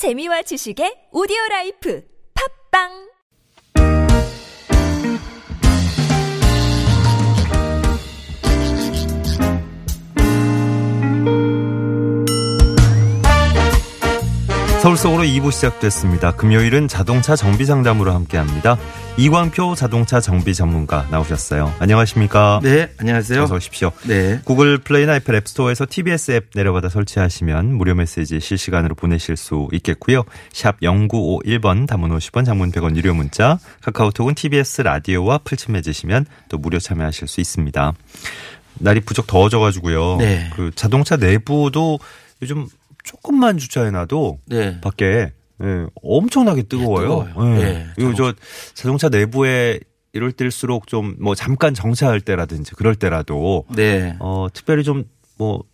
재미와 지식의 오디오 라이프. 팟빵 서울 속으로 2부 시작됐습니다. 금요일은 자동차 정비 상담으로 함께합니다. 이광표 자동차 정비 전문가 나오셨어요. 안녕하십니까? 네, 안녕하세요. 어서 오십시오. 네. 구글 플레이나 애플 앱스토어에서 TBS 앱 내려받아 설치하시면 무료 메시지 실시간으로 보내실 수 있겠고요. 샵 0951번 담은 50원 장문 100원 유료 문자 카카오톡은 TBS 라디오와 풀침 맺으시면 또 무료 참여하실 수 있습니다. 날이 부쩍 더워져가지고요. 네. 그 자동차 내부도 요즘 조금만 주차해놔도 네. 밖에 예, 엄청나게 뜨거워요. 뜨거워요. 예. 네, 그리고 저 자동차 내부에 이럴 때일수록 좀 뭐 잠깐 정차할 때라든지 그럴 때라도 네. 어 특별히 좀뭐 뭐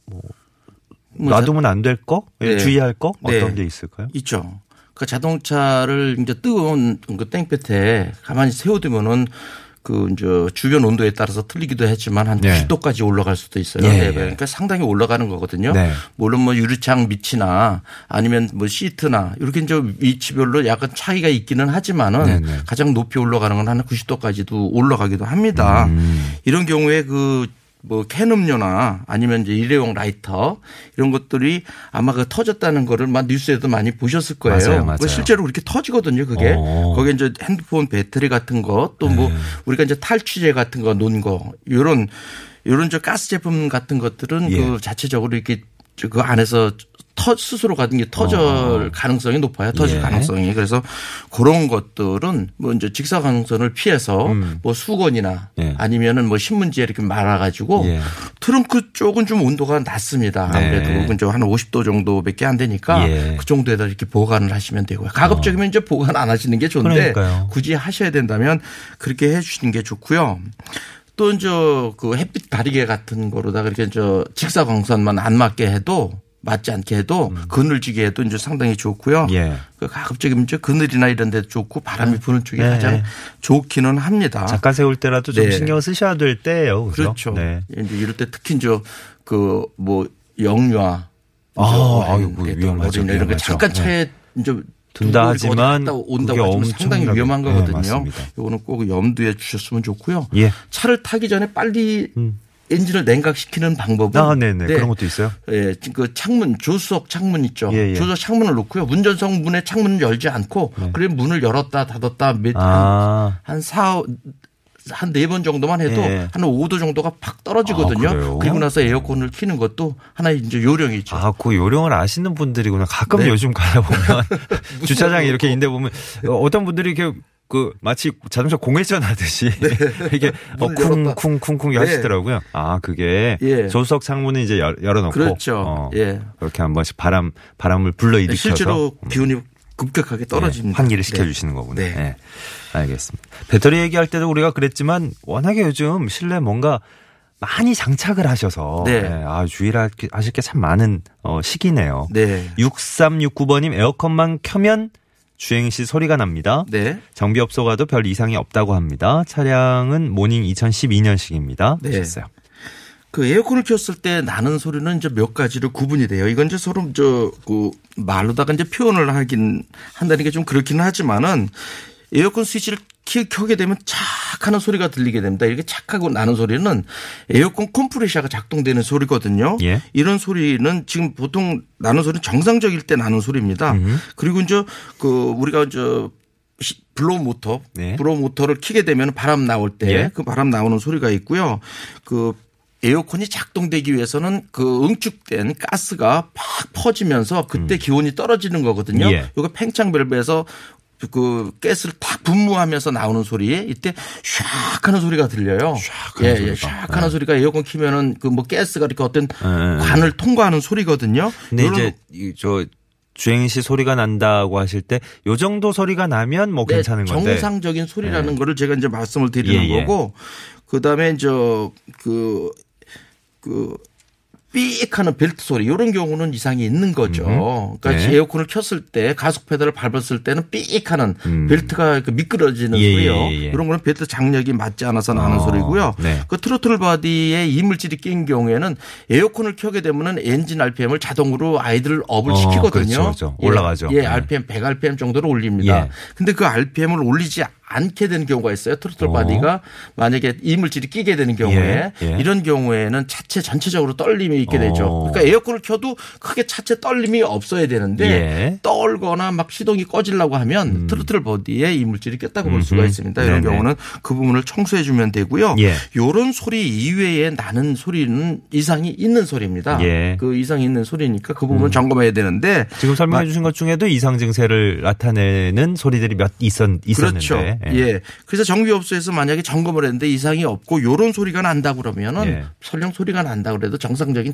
뭐 놔두면 안 될 거, 예, 네. 주의할 거 어떤 네. 게 있을까요? 있죠. 그 자동차를 이제 뜨거운 그 땡볕에 가만히 세워두면은 그 이제 주변 온도에 따라서 틀리기도 했지만 한 네. 90도까지 올라갈 수도 있어요. 예, 네. 예. 그러니까 상당히 올라가는 거거든요. 네. 물론 뭐 유리창 밑이나 아니면 뭐 시트나 이렇게 이제 위치별로 약간 차이가 있기는 하지만은 네, 네. 가장 높이 올라가는 건 한 90도까지도 올라가기도 합니다. 음. 이런 경우에 그 뭐 캔 음료나 아니면 이제 일회용 라이터 이런 것들이 아마 그 터졌다는 거를 막 뉴스에도 많이 보셨을 거예요. 맞아요, 맞아요. 실제로 그렇게 터지거든요, 그게. 어. 거기에 이제 핸드폰 배터리 같은 거 또뭐 네. 우리가 이제 탈취제 같은 거 놓은 거 요런 요런 저 가스 제품 같은 것들은 예. 그 자체적으로 이렇게 저그 안에서 터 스스로 가는 게 터질 가능성이 높아요. 터질 어. 예. 가능성이. 그래서 그런 것들은 뭐 이제 직사광선을 피해서 음. 뭐 수건이나 예. 아니면은 뭐 신문지에 이렇게 말아 가지고 예. 트렁크 쪽은 좀 온도가 낮습니다. 네. 아무래도 그한 50도 정도밖에 안 되니까 예. 그 정도에다 이렇게 보관을 하시면 되고요. 가급적이면 이제 보관 안 하시는 게 좋은데 그러니까요. 굳이 하셔야 된다면 그렇게 해 주시는 게 좋고요. 또 이제 그 햇빛 다리개 같은 거로다 그렇게 저 직사광선만 안 맞게 해도 맞지 않게 해도 그늘지게 해도 이제 상당히 좋고요. 음. 예. 그 가급적이면 이제 그늘이나 이런 데 좋고 바람이 부는 쪽이 네. 가장 좋기는 합니다. 잠깐 세울 때라도 좀 네. 신경 쓰셔야 될 때예요. 그죠? 그렇죠. 네. 이제 이럴 때 특히 이제 그뭐 영유아, 아, 아이고, 어린 애들, 위험하죠, 애 이런 거 위험하죠. 잠깐 네. 차에 이제 둔다 하지만 온다고 하지만 상당히 위험한 네, 거거든요. 맞습니다. 요거는 꼭 염두에 주셨으면 좋고요. 예. 차를 타기 전에 빨리 음. 엔진을 냉각시키는 방법은 아, 네네. 그런 것도 있어요. 예, 그 창문 조수석 창문 있죠. 예, 예. 조수석 창문을 놓고요. 운전석 문의 창문을 열지 않고 그래 문을 열었다 닫았다 몇, 네. 아. 한, 한 사, 한 네 번 정도만 해도 예. 한 5도 정도가 팍 떨어지거든요. 아? 그리고 나서 에어컨을 키는 것도 하나의 이제 요령이죠. 아, 그 요령을 아시는 분들이구나. 가끔 네. 요즘 가다 보면 주차장에 이렇게 있는데 보면 어떤 분들이 이렇게 그 마치 자동차 공회전 하듯이 어, 네. 문을 열었다. 쿵쿵쿵쿵 네. 하시더라고요. 아, 그게 예. 조수석 창문을 이제 열, 열어놓고 그렇죠. 어, 예. 이렇게 한 번씩 바람 바람을 불러 일으켜서 실제로 기온이 급격하게 떨어집니다. 네, 환기를 네. 시켜주시는 거군요. 네. 네. 알겠습니다. 배터리 얘기할 때도 우리가 그랬지만 워낙에 요즘 실내 뭔가 많이 장착을 하셔서 네. 네, 아, 주의를 하실 게 참 많은 어, 시기네요. 네. 6369번님 에어컨만 켜면 주행 시 소리가 납니다. 네. 정비 업소 가도 별 이상이 없다고 합니다. 차량은 모닝 2012년식입니다. 네. 하셨어요. 그 에어컨을 켰을 때 나는 소리는 이제 몇 가지로 구분이 돼요. 이건 이제 서로 저그 말로다가 이제 표현을 하긴 한다는 게 좀 그렇기는 하지만은 에어컨 스위치를 키, 켜게 되면 착 하는 소리가 들리게 됩니다. 이렇게 착하고 나는 소리는 에어컨 컴프레셔가 작동되는 소리거든요. 예. 이런 소리는 지금 보통 나는 소리는 정상적일 때 나는 소리입니다. 그리고 이제 그 우리가 시- blow 모터, 네. blow 모터를 키게 되면 바람 나올 때 예. 그 바람 나오는 소리가 있고요. 그 에어컨이 작동되기 위해서는 그 응축된 가스가 팍 퍼지면서 그때 기온이 떨어지는 거거든요. 음. 예. 요거 팽창 밸브에서 그 가스를 탁 분무하면서 나오는 소리에 이때 샥 하는 소리가 들려요. 하는 예, 예, 소리가. 샥 하는 소리가 에어컨 키면은 그 뭐 가스가 이렇게 어떤 예, 예. 관을 통과하는 소리거든요. 근데 이제 이- 저 주행 시 소리가 난다고 하실 때 요 정도 소리가 나면 뭐 네, 괜찮은 건데 정상적인 소리라는 거를 제가 이제 말씀을 드리는 예, 예. 거고 그다음에 저그 그 삑하는 벨트 소리 이런 경우는 이상이 있는 거죠. 그러니까 네. 에어컨을 켰을 때 가속 페달을 밟았을 때는 삑하는 음. 벨트가 그 미끄러지는 예, 소리요. 예, 예. 이런 거는 벨트 장력이 맞지 않아서 나는 어, 소리고요. 네. 그 throttle body에 이물질이 낀 경우에는 에어컨을 켜게 되면은 엔진 RPM을 자동으로 idle을 up을 어, 시키거든요. 그렇죠, 그렇죠. 예, 올라가죠. 예, 네. RPM 100 RPM 정도로 올립니다. 예. 근데 그 RPM을 올리지 않게 되는 경우가 있어요. 트로틀 어. body가 만약에 이물질이 끼게 되는 경우에 예, 예. 이런 경우에는 차체 전체적으로 떨림이 있게 되죠. 어. 그러니까 에어컨을 켜도 크게 차체 떨림이 없어야 되는데 예. 떨거나 막 시동이 꺼지려고 하면 throttle body에 이물질이 꼈다고 볼 수가. 있습니다. 이런 네네. 경우는 그 부분을 청소해 주면 되고요. 예. 요런 소리 이외에 나는 소리는 이상이 있는 소리입니다. 예. 음. 그 이상이 있는 소리니까 그 부분은 점검해야 되는데 지금 설명해 주신 것 중에도 이상 증세를 나타내는 소리들이 몇 있었, 있었는데. 그렇죠. 예. 그래서 정비업소에서 만약에 점검을 했는데 이상이 없고 요런 소리가 난다 그러면은 예. 설령 소리가 난다 그래도 정상적인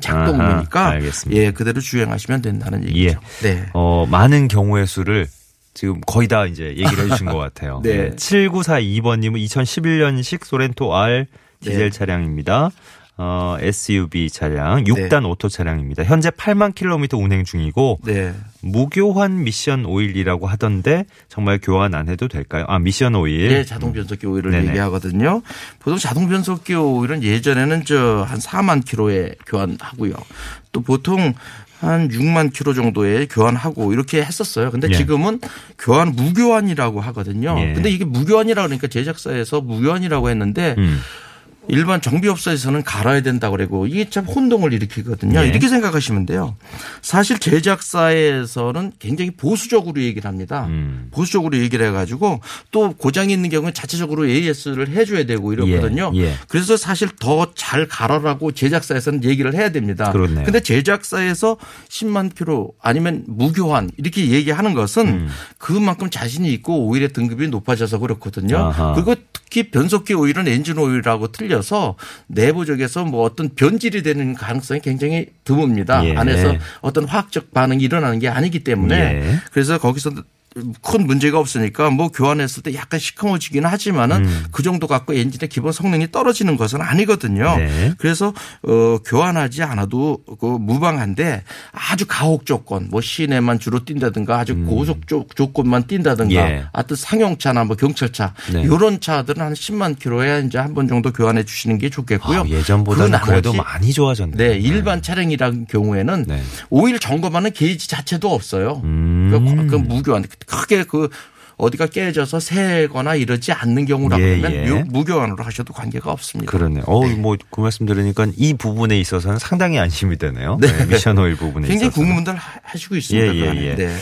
아하, 알겠습니다. 예, 그대로 주행하시면 된다는 얘기죠. 네. 어, 많은 경우의 수를 지금 거의 다 이제 얘기를 해주신 것 같아요. 네. 7942번님은 2011년식 쏘렌토 R 디젤 네. 차량입니다. 어, SUV 차량, 6단 오토 차량입니다. 현재 8만 킬로미터 운행 중이고 네. 무교환 미션 오일이라고 하던데 정말 교환 안 해도 될까요? 아 미션 오일. 예, 자동 변속기 오일을 네네. 얘기하거든요. 보통 자동 변속기 오일은 예전에는 저 한 4만 킬로에 교환하고요. 또 보통 한 6만 킬로 정도에 교환하고 이렇게 했었어요. 근데 예. 지금은 교환 무교환이라고 하거든요. 예. 근데 이게 무교환이라고 그러니까 제작사에서 무교환이라고 했는데 음. 일반 정비업소에서는 갈아야 된다고 그러고 이게 참 혼동을 일으키거든요. 예. 이렇게 생각하시면 돼요. 사실 제작사에서는 굉장히 보수적으로 얘기를 합니다. 음. 보수적으로 얘기를 해가지고 또 고장이 있는 경우에 자체적으로 AS를 해줘야 되고 이러거든요. 예, 예. 그래서 사실 더 잘 갈아라고 제작사에서는 얘기를 해야 됩니다. 그렇네요. 근데 제작사에서 10만 킬로 아니면 무교환 이렇게 얘기하는 것은 음. 그만큼 자신이 있고 오일의 등급이 높아져서 그렇거든요. 아하. 그리고 특히 변속기 오일은 엔진 오일하고 틀려서 내부적에서 뭐 어떤 변질이 되는 가능성이 굉장히 드뭅니다. 예. 안에서 어떤 화학적 반응이 일어나는 게 아니기 때문에 예. 그래서 거기서 큰 문제가 없으니까 뭐 교환했을 때 약간 시커머지기는 하지만은 음. 그 정도 갖고 엔진의 기본 성능이 떨어지는 것은 아니거든요. 네. 그래서 어 교환하지 않아도 그 무방한데 아주 가혹 조건 뭐 시내만 주로 뛴다든가 아주 고속 조, 조건만 뛴다든가 음. 예. 하여튼 상용차나 뭐 경찰차 네. 이런 차들은 한 10만 킬로에 이제 한 번 정도 교환해 주시는 게 좋겠고요. 아, 예전보다는 그 그래도 많이 좋아졌네요. 네, 일반 차량이라는 경우에는 네. 오일 점검하는 게이지 자체도 없어요. 음. 그, 그 무교환 크게 그 어디가 깨져서 새거나 이러지 않는 경우라고 예, 예. 무- 무교환으로 하셔도 관계가 없습니다. 그러네요. 어, 뭐, 그 말씀 들으니까 이 부분에 있어서는 상당히 안심이 되네요. 네. 네, 미션 오일 부분에 굉장히 있어서. 궁금들 하- 하시고 있습니다. 예, 예, 그. 예. 네.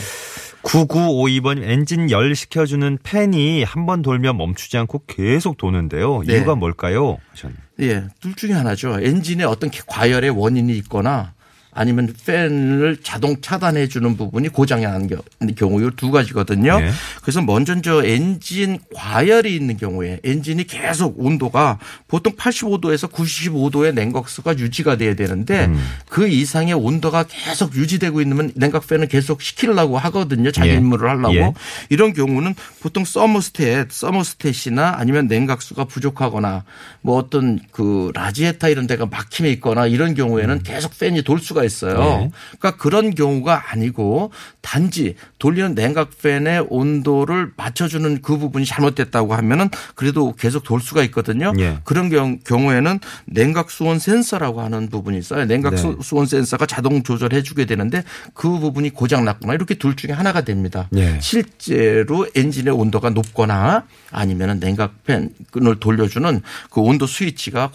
9952번 엔진 열 시켜주는 팬이 한 번 돌면 멈추지 않고 계속 도는데요. 네. 이유가 뭘까요? 하셨네요. 예, 둘 중에 하나죠. 엔진에 어떤 과열의 원인이 있거나 아니면 팬을 자동 차단해 주는 부분이 고장이 겨- 경우 이두 가지거든요. 네. 그래서 먼저 저 엔진 과열이 있는 경우에 엔진이 계속 온도가 보통 85도에서 95도의 냉각수가 유지가 돼야 되는데 음. 그 이상의 온도가 계속 유지되고 있으면 냉각팬을 계속 식히려고 하거든요. 자기 예. 임무를 하려고. 예. 이런 경우는 보통 서머스탯, 서머스탯이나 아니면 냉각수가 부족하거나 뭐 어떤 그 라지에타 이런 데가 막힘에 있거나 이런 경우에는 계속 팬이 돌 수가 있어요. 네. 그러니까 그런 경우가 아니고 단지 돌리는 냉각팬의 온도를 맞춰주는 그 부분이 잘못됐다고 하면은 그래도 계속 돌 수가 있거든요. 예. 그런 경, 경우 에는 냉각 수온 센서라고 하는 부분이 있어요. 냉각 네. 수- 수온 센서가 자동 조절해 주게 되는데 그 부분이 고장 났거나 이렇게 둘 중에 하나가 됩니다. 예. 실제로 엔진의 온도가 높거나 아니면은 냉각팬을 돌려주는 그 온도 스위치가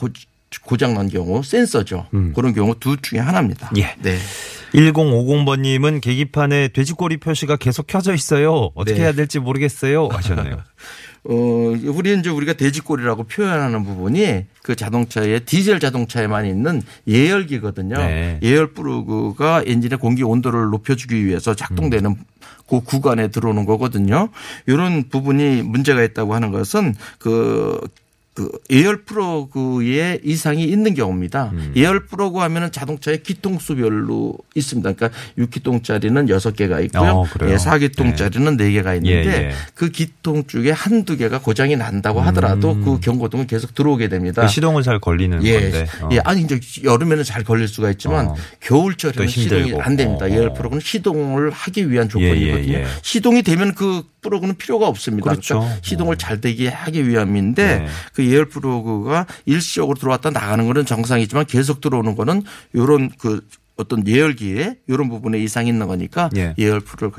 고, 고장 난 경우 센서죠. 그런 경우 둘 중에 하나입니다. 음. 예. 네. 1050번님은 계기판에 돼지꼬리 표시가 계속 켜져 있어요. 어떻게 네. 해야 될지 모르겠어요. 하셨네요. 어, 우리 이제 우리가 돼지꼬리라고 표현하는 부분이 그 자동차에 디젤 자동차에만 있는 예열기거든요. 네. 예열 플러그가 엔진의 공기 온도를 높여주기 위해서 작동되는 그 구간에 들어오는 거거든요. 이런 부분이 문제가 있다고 하는 것은 그 그 예열 프로그에 이상이 있는 경우입니다. 음. 예열 프로그 하면은 자동차의 기통수별로 있습니다. 그러니까 6기통짜리는 6개가 있고요. 어, 그래요? 예, 4기통짜리는 4개가 있는데 예, 예. 그 기통 중에 한두 개가 고장이 난다고 하더라도 그 경고등은 계속 들어오게 됩니다. 그 시동을 잘 걸리는 예, 건데. 어. 예, 아니 이제 여름에는 잘 걸릴 수가 있지만 어. 겨울철에는. 시동이 안 됩니다. 어. 예열 프로그는 시동을 하기 위한 조건이거든요. 예, 예. 시동이 되면 그 프로그는 필요가 없습니다. 그렇죠. 러니까 시동을 잘 되게 하기 위함인데 네. 그 예열 플러그가 일시적으로 들어왔다 나가는 거는 정상이지만 계속 들어오는 거는 요런 그 어떤 예열기에 이런 부분에 이상이 있는 거니까 예. 예열 플러그를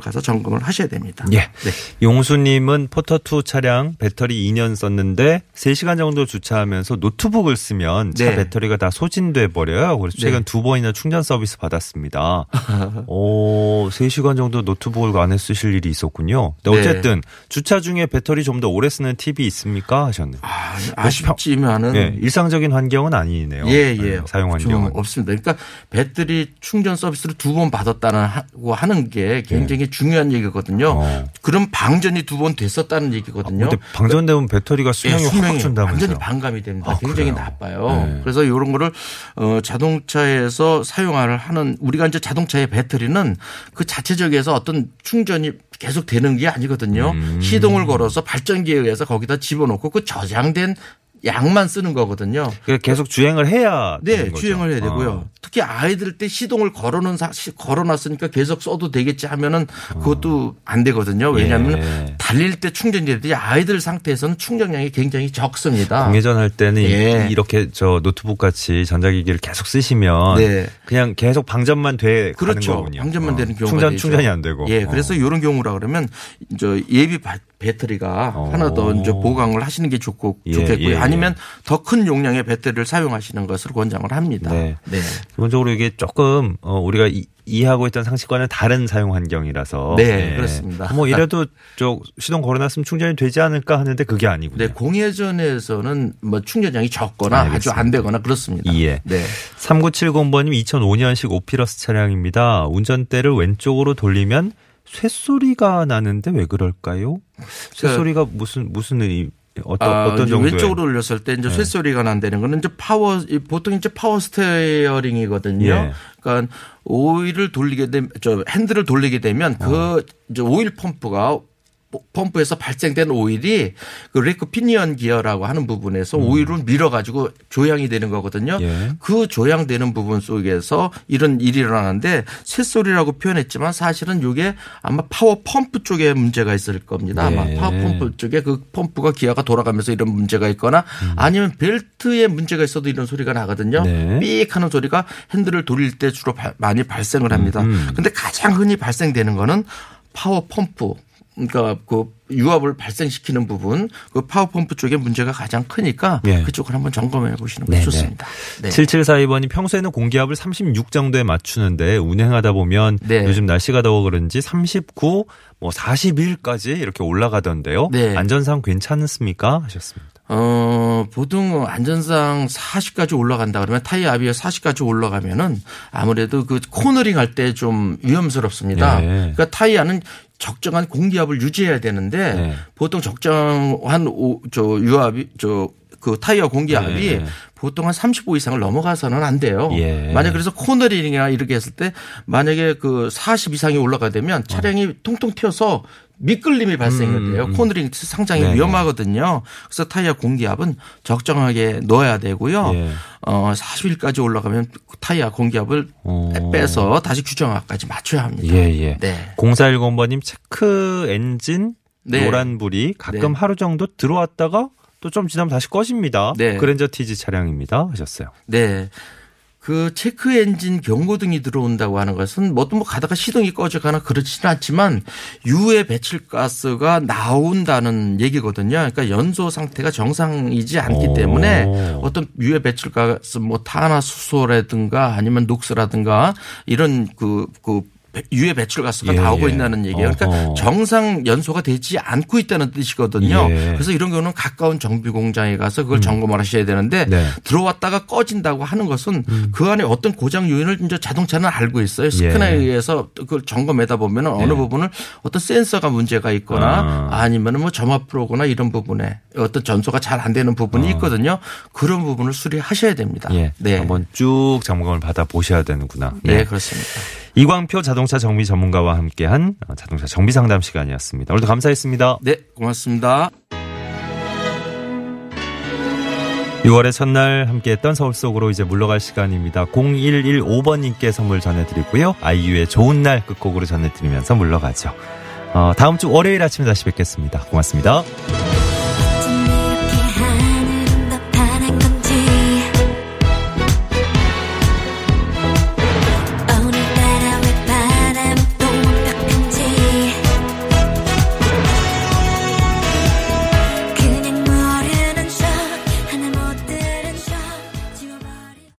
가서, 점검을 하셔야 됩니다. 예. 네. 용수님은 포터2 차량 배터리 2년 썼는데 3시간 정도 주차하면서 노트북을 쓰면 차 네. 배터리가 다 소진돼 버려요. 그래서 최근 네. 두 번이나 충전 서비스 받았습니다. 오, 3시간 정도 노트북을 안에 쓰실 일이 있었군요. 근데 네. 어쨌든 주차 중에 배터리 좀 더 오래 쓰는 팁이 있습니까? 하셨네요. 아, 아쉽지만은 예, 일상적인 환경은 아니네요. 예, 네, 예. 사용 좀 환경은. 없습니다. 그러니까 배터리 충전 서비스를 두 번 받았다는 하고 하는 게 굉장히 중요한 얘기거든요. 어. 그럼 방전이 두 번 됐었다는 얘기거든요. 근데 방전되면 배터리가 수명이 예, 확 수명이 준다면서요. 완전히 반감이 됩니다. 아, 굉장히 그래요? 나빠요. 네. 그래서 이런 거를 어 자동차에서 사용을 하는 우리가 이제 자동차의 배터리는 그 자체적에서 어떤 충전이 계속 되는 게 아니거든요. 음. 시동을 걸어서 발전기에 의해서 거기다 집어넣고 그 저장된 양만 쓰는 거거든요. 계속 주행을 해야 네. 주행을 해야 되고요. 아. 특히 아이들 때 시동을 걸어놓은 걸어놨으니까 계속 써도 되겠지 하면은 그것도 안 되거든요. 왜냐하면 예. 달릴 때 충전이 되듯이 아이들 상태에서는 충전량이 굉장히 적습니다. 공회전 할 때는 예. 이렇게 저 노트북 같이 전자기기를 계속 쓰시면 네. 그냥 계속 방전만 돼 그렇죠. 가는 거군요. 방전만 어. 되는 경우가 충전 되죠. 충전이 안 되고. 예, 그래서 어. 이런 경우라 그러면 저 예비 바- 배터리가 어. 하나 더 이제 보강을 하시는 게 좋고 예, 좋겠고요. 아니면 더 큰 용량의 배터리를 사용하시는 것을 권장을 합니다. 네. 네. 기본적으로 이게 조금 어, 우리가 이, 이해하고 있던 상식과는 다른 사용 환경이라서 네, 그렇습니다. 뭐 이래도 저 시동 걸어놨으면 충전이 되지 않을까 하는데 그게 아니군요. 네, 공회전에서는 뭐 충전량이 적거나 아주 알겠습니다. 안 되거나 그렇습니다. 예. 네. 3970번님 2005년식 오피러스 차량입니다. 운전대를 왼쪽으로 돌리면 쇳소리가 나는데 왜 그럴까요? 쇳소리가 무슨 무슨 의 어떤 아, 어떤 정도의 왼쪽으로 올렸을 때 이제 쇳소리가 난다는 거는 이제 파워 이 보통 이제 파워 스티어링이거든요. 예. 그러니까 오일을 돌리게 되면 저 핸들을 돌리게 되면 어. 그 이제 오일 펌프가 펌프에서 발생된 오일이 그 랙피니언 기어라고 하는 부분에서 오일을 밀어가지고 조향이 되는 거거든요. 음. 예. 그 조향되는 부분 속에서 이런 일이 일어나는데 쇳소리라고 표현했지만 사실은 이게 아마 파워 펌프 쪽에 문제가 있을 겁니다. 아마 예. 파워 펌프 쪽에 그 펌프가 기아가 돌아가면서 이런 문제가 있거나 아니면 벨트에 문제가 있어도 이런 소리가 나거든요. 네. 삑 하는 소리가 핸들을 돌릴 때 주로 바- 많이 발생을 합니다. 음. 근데 가장 흔히 발생되는 거는 파워 펌프. 그러니까 그 유압을 발생시키는 부분 그 파워 펌프 쪽에 문제가 가장 크니까 예. 그쪽을 한번 점검해 보시는 게 네네. 좋습니다. 네. 7742번이 평소에는 공기압을 36 정도에 맞추는데 운행하다 보면 네. 요즘 날씨가 더워 그런지 39, 뭐 41까지 이렇게 올라가던데요. 네. 안전상 괜찮습니까? 하셨습니다. 어, 보통 안전상 40까지 올라간다 그러면 타이어 압이 40까지 올라가면은 아무래도 그 코너링 할 때 좀 위험스럽습니다. 네. 그러니까 타이어는 적정한 공기압을 유지해야 되는데 네. 보통 적정한 오, 저 유압이 저 그 타이어 공기압이 네. 보통 한 35 이상을 넘어가서는 안 돼요. 예. 만약 그래서 코너링이나 이렇게 했을 때 만약에 그 40 이상이 올라가 되면 차량이 통통 튀어서 미끌림이 발생이 돼요. 코너링 상당히 음, 네네. 위험하거든요. 그래서 타이어 공기압은 적정하게 넣어야 되고요. 예. 어, 40일까지 올라가면 타이어 공기압을 어. 빼서 다시 규정압까지 맞춰야 합니다. 예, 예. 네. 0410번님 체크 엔진 네. 노란불이 가끔 네. 하루 정도 들어왔다가 또 좀 지나면 다시 꺼집니다. 네. 그랜저 TG 차량입니다. 하셨어요. 네. 그 체크 엔진 경고등이 들어온다고 하는 것은 뭐또 뭐 가다가 시동이 꺼져가나 그렇지는 않지만 유해 배출가스가 나온다는 얘기거든요. 그러니까 연소 상태가 정상이지 않기 오. 때문에 어떤 유해 배출가스 뭐 탄화수소라든가 아니면 녹스라든가 이런 그, 그 유해 배출 가스가 예, 나오고 예. 있다는 얘기예요. 그러니까 어허. 정상 연소가 되지 않고 있다는 뜻이거든요. 예. 그래서 이런 경우는 가까운 정비 공장에 가서 그걸 점검을 하셔야 되는데 네. 들어왔다가 꺼진다고 하는 것은 그 안에 어떤 고장 요인을 이제 자동차는 알고 있어요. 예. 스크나에 의해서 그걸 점검하다 보면 어느 예. 부분을 어떤 센서가 문제가 있거나 아. 아. 니면은뭐 점압 프로거나 이런 부분에 어떤 전소가 잘 안 되는 부분이 있거든요. 그런 부분을 수리하셔야 됩니다. 어. 예. 네. 한번 쭉 점검을 받아 보셔야 되는구나. 네, 그렇습니다. 이광표 자동차 정비 전문가와 함께한 어, 자동차 정비 상담 시간이었습니다. 오늘도 감사했습니다. 네, 고맙습니다. 6월의 첫날 함께했던 서울 속으로 이제 물러갈 시간입니다. 0115번님께 선물 전해드리고요. 아이유의 좋은 날 끝곡으로 전해드리면서 물러가죠. 어, 다음 주 월요일 아침에 다시 뵙겠습니다. 고맙습니다.